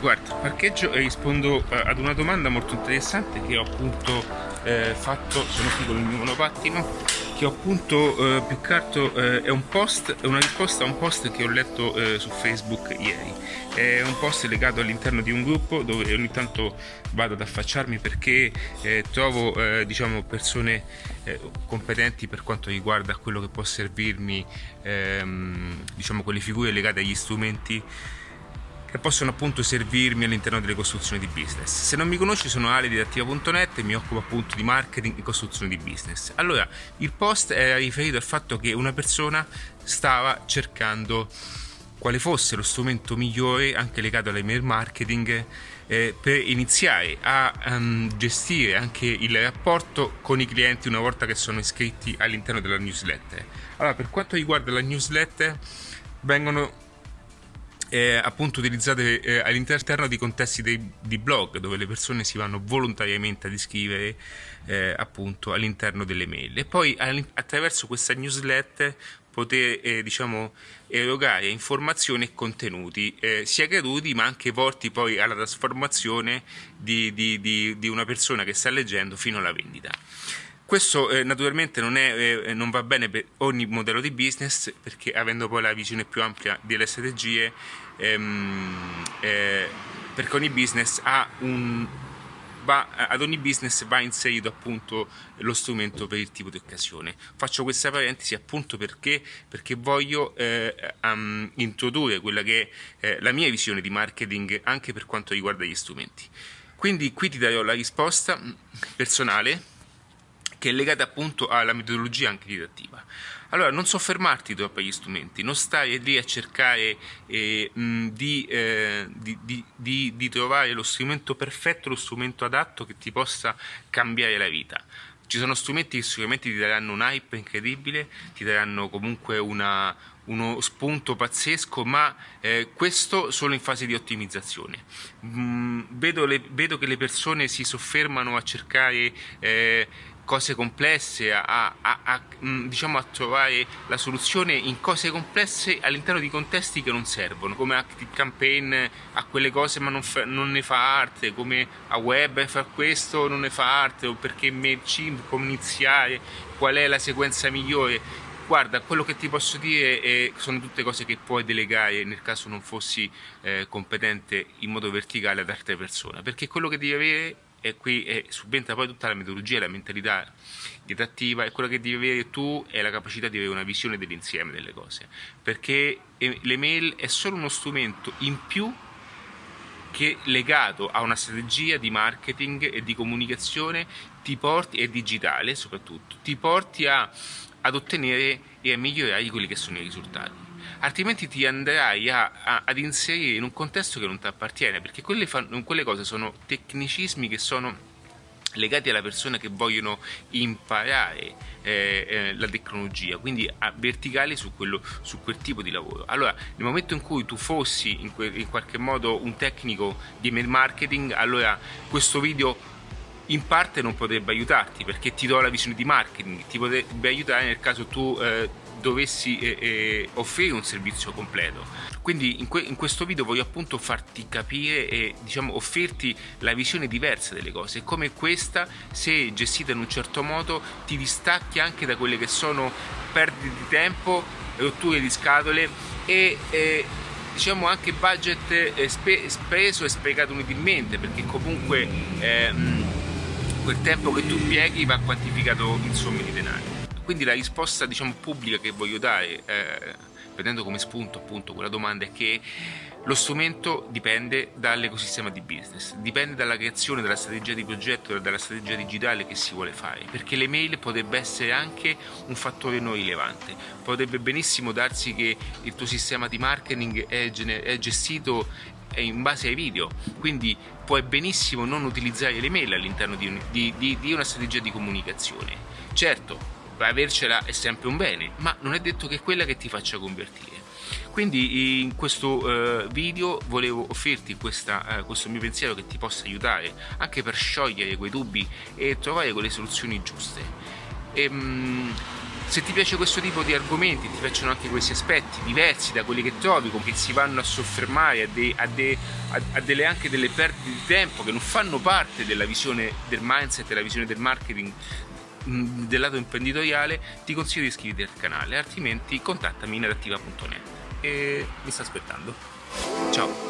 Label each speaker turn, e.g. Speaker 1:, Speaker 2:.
Speaker 1: Guarda, parcheggio e rispondo eh, ad una domanda molto interessante che ho appunto eh, fatto, sono qui con il mio monopattino che ho appunto eh, altro eh, è un post, è una risposta a un post che ho letto eh, su Facebook ieri. È un post legato all'interno di un gruppo dove ogni tanto vado ad affacciarmi perché eh, trovo eh, diciamo persone eh, competenti per quanto riguarda quello che può servirmi ehm, diciamo quelle figure legate agli strumenti che possono appunto servirmi all'interno delle costruzioni di business. Se non mi conosci sono Ale di Attiva.net e mi occupo appunto di marketing e costruzione di business. Allora, il post era riferito al fatto che una persona stava cercando quale fosse lo strumento migliore anche legato all'email marketing eh, per iniziare a um, gestire anche il rapporto con i clienti una volta che sono iscritti all'interno della newsletter. Allora, per quanto riguarda la newsletter, vengono eh, appunto utilizzate eh, all'interno di contesti dei, di blog dove le persone si vanno volontariamente ad iscrivere eh, appunto all'interno delle mail e poi attraverso questa newsletter poter eh, diciamo erogare informazioni e contenuti eh, sia gratuiti ma anche volti poi alla trasformazione di, di, di, di una persona che sta leggendo fino alla vendita. Questo eh, naturalmente non, è, eh, non, va bene per ogni modello di business perché avendo poi la visione più ampia delle strategie, ehm, eh, perché ogni business ha un, va, ad ogni business va inserito appunto lo strumento per il tipo di occasione. Faccio questa parentesi appunto perché, perché voglio eh, um, introdurre quella che è eh, la mia visione di marketing anche per quanto riguarda gli strumenti. Quindi qui ti darò la risposta personale che è legata appunto alla metodologia anche didattiva. Allora, non soffermarti troppo agli strumenti, non stare lì a cercare eh, di, eh, di, di, di, trovare lo strumento perfetto, lo strumento adatto che ti possa cambiare la vita. Ci sono strumenti che sicuramente ti daranno un hype incredibile, ti daranno comunque una, uno spunto pazzesco, ma eh, questo solo in fase di ottimizzazione. Mm, vedo, le, vedo, che le persone si soffermano a cercare eh, cose complesse, a, a, a, mm, diciamo a trovare la soluzione in cose complesse all'interno di contesti che non servono, come Active Campaign a quelle cose ma non, fa, non ne fa arte, come a web fa questo non ne fa arte, o perché MailChimp, come iniziare, qual è la sequenza migliore. Guarda, quello che ti posso dire è, sono tutte cose che puoi delegare nel caso non fossi eh, competente in modo verticale ad altre persone, perché quello che devi avere e qui è, subentra poi tutta la metodologia e la mentalità didattiva e quello che devi avere tu è la capacità di avere una visione dell'insieme delle cose. Perché l'email è solo uno strumento in più che legato a una strategia di marketing e di comunicazione ti porti, e digitale soprattutto, ti porti a, ad ottenere e a migliorare quelli che sono i risultati altrimenti ti andrai a, a, ad inserire in un contesto che non ti appartiene, perché quelle, fan, quelle cose sono tecnicismi che sono legati alla persona che vogliono imparare eh, eh, la tecnologia, quindi verticali su, quello, su, quel tipo di lavoro. Allora, nel momento in cui tu fossi in, que, in qualche modo un tecnico di email marketing, allora questo video in parte non potrebbe aiutarti perché ti do la visione di marketing, ti potrebbe aiutare nel caso tu eh, dovessi eh, eh, offrire un servizio completo. Quindi in, que- in, questo video voglio appunto farti capire e diciamo offrirti la visione diversa delle cose, come questa, se gestita in un certo modo, ti distacchi anche da quelle che sono perdite di tempo, rotture di scatole e eh, diciamo anche budget eh, spe- speso e sprecato inutilmente, perché comunque ehm, quel tempo che tu pieghi va quantificato in somme di denaro. Quindi la risposta diciamo, pubblica che voglio dare, eh, prendendo come spunto appunto quella domanda, è che lo strumento dipende dall'ecosistema di business, dipende dalla creazione della strategia di progetto dalla strategia digitale che si vuole fare, perché l'email potrebbe essere anche un fattore non rilevante, potrebbe benissimo darsi che il tuo sistema di marketing è, è gestito in base ai video, quindi puoi benissimo non utilizzare l'email all'interno di, un, di, di, di una strategia di comunicazione. Certo, avercela è sempre un bene, ma non è detto che è quella che ti faccia convertire. Quindi in questo eh, video volevo offrirti questa, eh, questo mio pensiero che ti possa aiutare anche per sciogliere quei dubbi e trovare quelle soluzioni giuste. E, mh, se ti piace questo tipo di argomenti, ti piacciono anche questi aspetti diversi da quelli che trovi, con che si vanno a soffermare a, de, a, de, a delle, anche delle perdite di tempo che non fanno parte della visione del mindset, della visione del marketing Mm, del lato imprenditoriale ti consiglio di iscriverti al canale altrimenti contattami in adattiva.net e mi sta aspettando. Ciao.